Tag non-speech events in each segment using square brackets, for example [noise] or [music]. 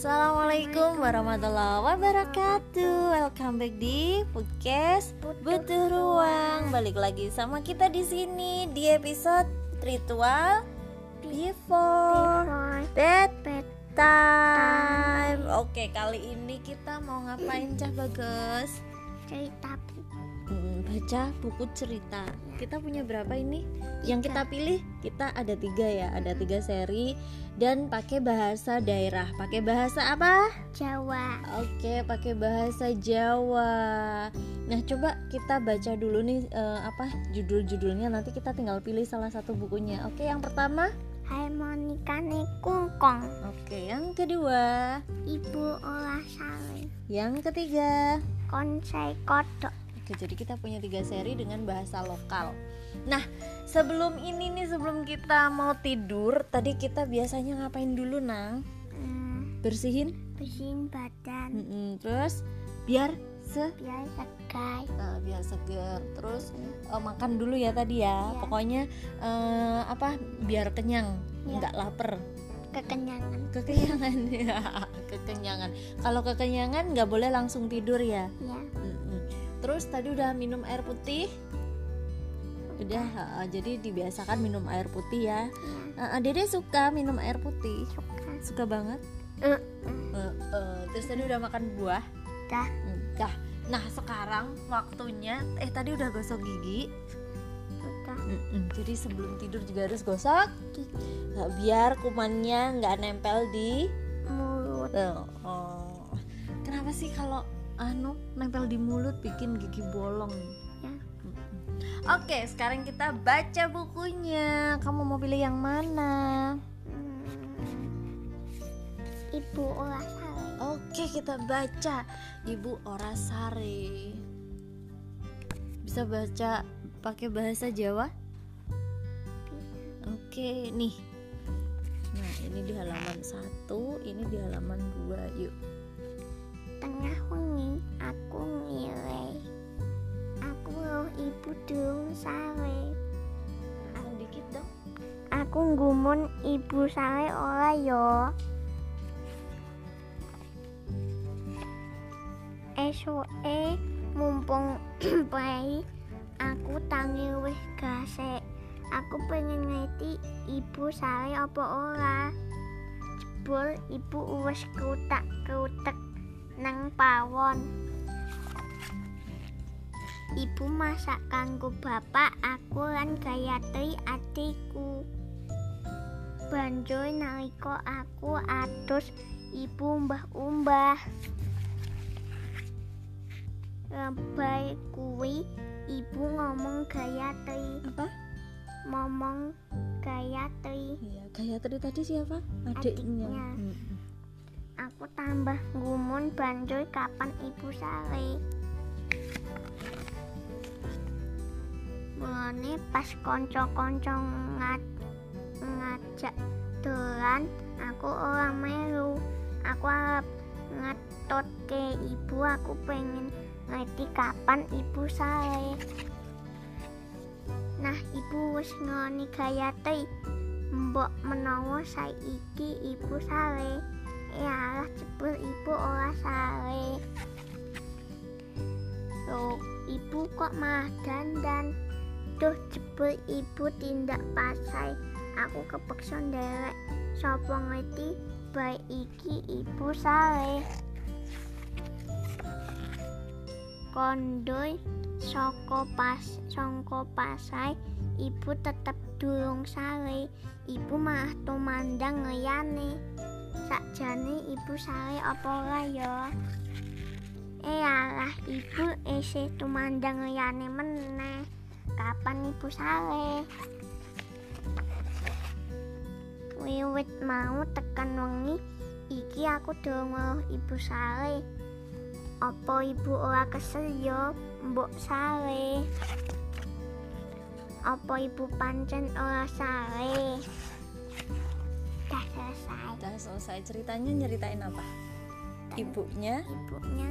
Assalamualaikum warahmatullahi wabarakatuh. Welcome back di podcast Butuh Ruang. Balik lagi sama kita di sini di episode Ritual Before Bed Time Oke kali ini kita mau ngapain Cah Bagus? Cerita Hmm, baca buku cerita. Kita punya berapa ini? Yang kita pilih kita ada tiga ya. Ada tiga seri dan pakai bahasa daerah. Pakai bahasa apa? Jawa. Oke pakai bahasa Jawa. Nah coba kita baca dulu nih eh, apa judul-judulnya. Nanti kita tinggal pilih salah satu bukunya. Oke yang pertama? Harmonikane kungkong oke yang kedua? Ibu olah sale yang ketiga konsei kodok Oke, jadi kita punya tiga seri dengan bahasa lokal. Nah, sebelum ini nih, sebelum kita mau tidur, tadi kita biasanya ngapain dulu, Nang? hmm, Bersihin, bersihin badan Mm-mm, terus biar se, biar segai eh, biar seger. Terus eh, makan dulu ya tadi ya. Iya. Pokoknya eh, apa? Biar kenyang, Iya. nggak lapar. Kekenyangan Kekenyangan [laughs] ya, kekenyangan. Kalau kekenyangan nggak boleh langsung tidur ya. ya. Terus tadi udah minum air putih? Udah, ha, jadi dibiasakan minum air putih ya. ya Uh, Dede suka minum air putih, suka suka banget. Uh, uh, terus tadi udah makan buah. dah Dah. Nah sekarang waktunya, eh tadi udah gosok gigi. Udah Mm-mm, Jadi sebelum tidur juga harus gosok Nah, biar kumannya nggak nempel di. mulut oh. Kenapa sih kalau anu nempel di mulut bikin gigi bolong? ya Oke, sekarang kita baca bukunya. Kamu mau pilih yang mana? Hmm, ibu olah sale Oke, kita baca Ibu Orasari. Bisa baca pakai bahasa Jawa? Oke, nih. Nah, ini di halaman 1, ini di halaman 2. Yuk. tengah wengi aku ngilai aku loh ibu durung sale Anu dikit dong. aku nggumun ibu sale ora yo esoke mumpung [clears throat] bayi aku tangi wis gasek aku pengen ngerti ibu sale apa ora jebul ibu wis kutak kutek nang pawon Ibu masak kanggo bapak aku lan Gayatri adikku. Banjur nalika aku atus ibu mbah-umbah. Lebay kuwi ibu ngomong Gayatri, Apa? ngomong Gayatri. Iya, Gayatri tadi siapa? Adiknya. Adiknya. Mm-mm. Aku tambah ngumun banjur kapan ibu sale. Mulane pas konco-konco ngat ngajak dolan, aku ora melu. Aku arep ngetotke ibu, aku pengen ngerti kapan ibu sale. Nah, ibu wis ngoni Gayatri. Mbok menawa saiki ibu sale. Ya jebul ibu ora sale. Loh, ibu kok malah dandan? Duh, jebul ibu tindak pasai. Aku kepeksa nderek. Sopo ngerti bayi iki ibu sale. Kondoy saka pas sangka pasai ibu tetep durung sale. Ibu malah tumandang ngeyane. sakjane ibu sale apa ora ya eh alah ibu isih tumandang liyane meneh kapan ibu sale wiwit mau tekan wengi iki aku durung ibu sale apa ibu ora kesel ya mbok sale apa ibu pancen ora sale dah selesai Udah selesai ceritanya nyeritain apa? Ibunya ibunya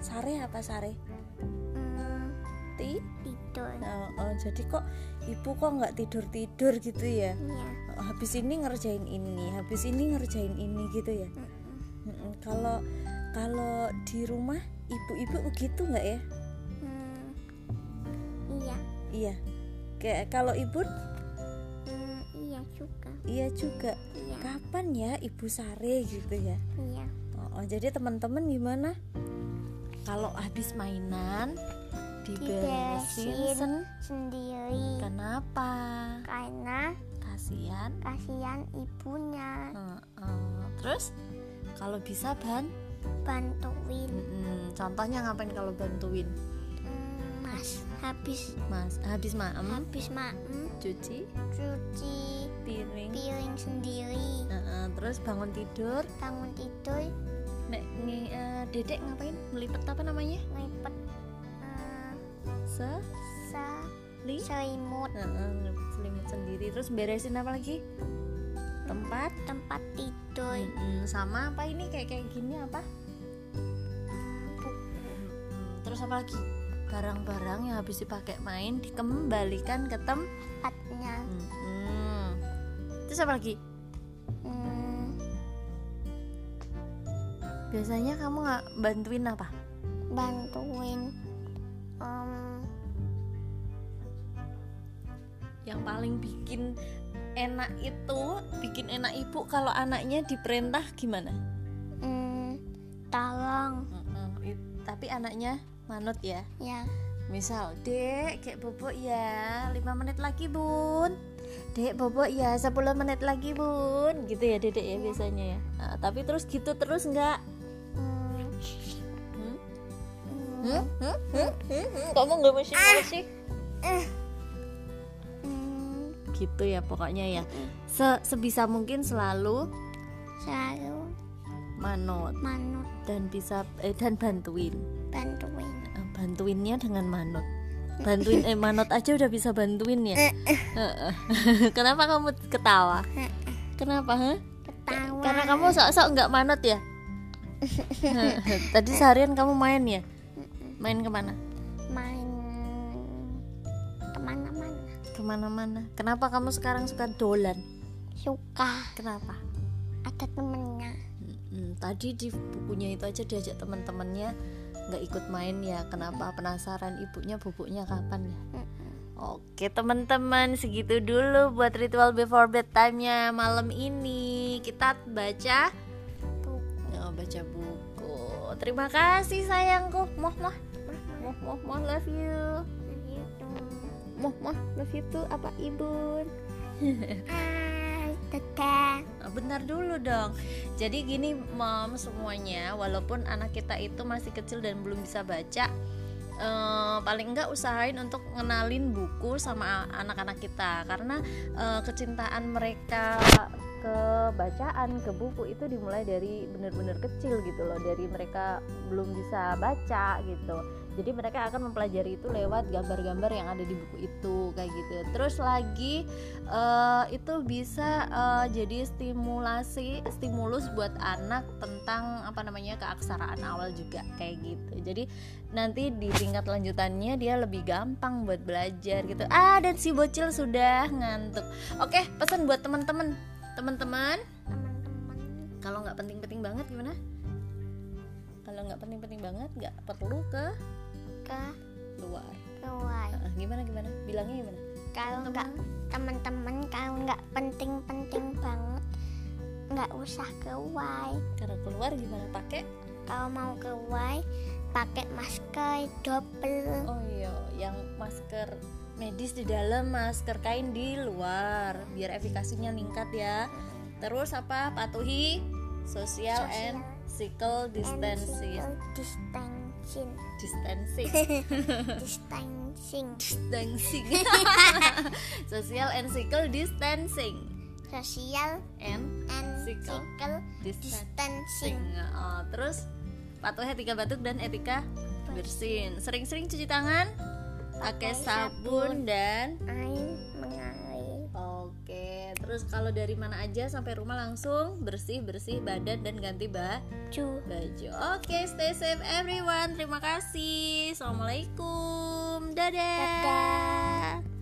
Sare apa Sare? hmm, Ti? tidur Oh, oh, jadi kok ibu kok nggak tidur tidur gitu ya? iya Oh, habis ini ngerjain ini, habis ini ngerjain ini gitu ya? mm-mm. Mm-mm, kalau kalau di rumah ibu-ibu begitu nggak ya? Hmm, iya. Iya. Kayak kalau ibu? Hmm, iya juga. Iya juga. Iya. Kapan ya ibu sare gitu ya? Iya. Oh, oh, jadi teman-teman gimana? Kalau habis mainan diberesin Diberesin. sen sendiri. Kenapa? Karena kasihan. kasihan ibunya. Heeh. terus? Kalau bisa ban bantuin. Mm-mm. contohnya ngapain kalau bantuin? Hmm, mas habis. Mas habis maem. Habis maem. Cuci. Cuci. Piring. Piring sendiri. Heeh, terus bangun tidur. Bangun tidur. Nek ngi, eh, dedek ngapain? Melipet apa namanya? Lipet eh, se li? selimut. Heeh, ngelipet selimut sendiri. Terus beresin apa lagi tempat tempat tidur. Mm-mm, sama apa ini kayak kayak gini apa? Terus apa lagi? Barang-barang yang habis dipakai main dikembalikan ke tem tempatnya. Mm-mm. terus apa lagi? Hmm, biasanya kamu nggak bantuin apa? Bantuin yang paling bikin enak itu bikin enak ibu kalau anaknya diperintah gimana? Hmm, tolong. It- tapi anaknya manut ya? Ya. Misal dek kayak bobok ya 5 menit lagi bun. Dek bobok ya 10 menit lagi bun. Gitu ya dedek ya biasanya ya? Nah, tapi terus gitu terus nggak? Hmm, hmm? hmm, Hmm? Hmm? Hmm? Hmm? Kamu nggak masih masih hmm, gitu ya pokoknya ya. Se- sebisa mungkin selalu selalu manut. manut. Dan bisa eh, dan bantuin. Bantuin. Eh, bantuinnya dengan manut. Bantuin eh manut aja udah bisa bantuin ya? [laughs] Kenapa kamu ketawa? Kenapa ha? ketawa. Karena kamu sok-sok nggak manut ya? [laughs] Tadi seharian kamu main ya? Main ke mana ke mana-mana. Kenapa kamu sekarang suka dolan? Suka. Kenapa? Ada temennya. Mm, tadi di bukunya itu aja diajak teman-temannya nggak ikut main ya. Kenapa? Penasaran ibunya bubuknya kapan ya? Oke teman-teman segitu dulu buat ritual before bedtime-nya malam ini. Kita baca oh, baca buku. Terima kasih sayangku. Moh. Moh moh moh moh love you moh moh love you tuh apa ibu Hai, teteh Nah, Bentar dulu dong. Jadi gini, mom semuanya, walaupun anak kita itu masih kecil dan belum bisa baca, eh, paling enggak usahain untuk ngenalin buku sama anak-anak kita karena eh, kecintaan mereka ke bacaan, ke buku itu dimulai dari bener-bener kecil gitu loh, dari mereka belum bisa baca gitu. Jadi mereka akan mempelajari itu lewat gambar-gambar yang ada di buku itu kayak gitu. Terus lagi eh, itu bisa eh, jadi stimulasi stimulus buat anak tentang apa namanya keaksaraan awal juga kayak gitu. Jadi nanti di tingkat lanjutannya dia lebih gampang buat belajar gitu. Ah dan si bocil sudah ngantuk. Oke pesan buat teman-teman. Teman-teman kalau nggak penting-penting banget gimana? Kalau nggak penting-penting banget nggak perlu ke ke luar. luar. Ah, gimana gimana? Bilangnya gimana? Kalau nggak teman-teman kalau nggak penting-penting banget nggak usah keluar karena keluar gimana? Pakai? Kalau mau keluar pakai masker double. Oh iya, yang masker medis di dalam, masker kain di luar, biar efikasinya meningkat ya. Terus apa? Patuhi social, Social. and physical distancing. And physical distancing Distancing. distancing [laughs] distancing. [laughs] social and physical distancing. sosial And and Physical distancing. distancing Oh, terus patuhi etika batuk dan etika bersin. Sering-sering cuci tangan, pakai sabun dan air terus kalau dari mana aja sampai rumah langsung bersih bersih badan dan ganti ba cu baju. Oke, stay safe everyone. Terima kasih. Assalamualaikum. Dadah. dadah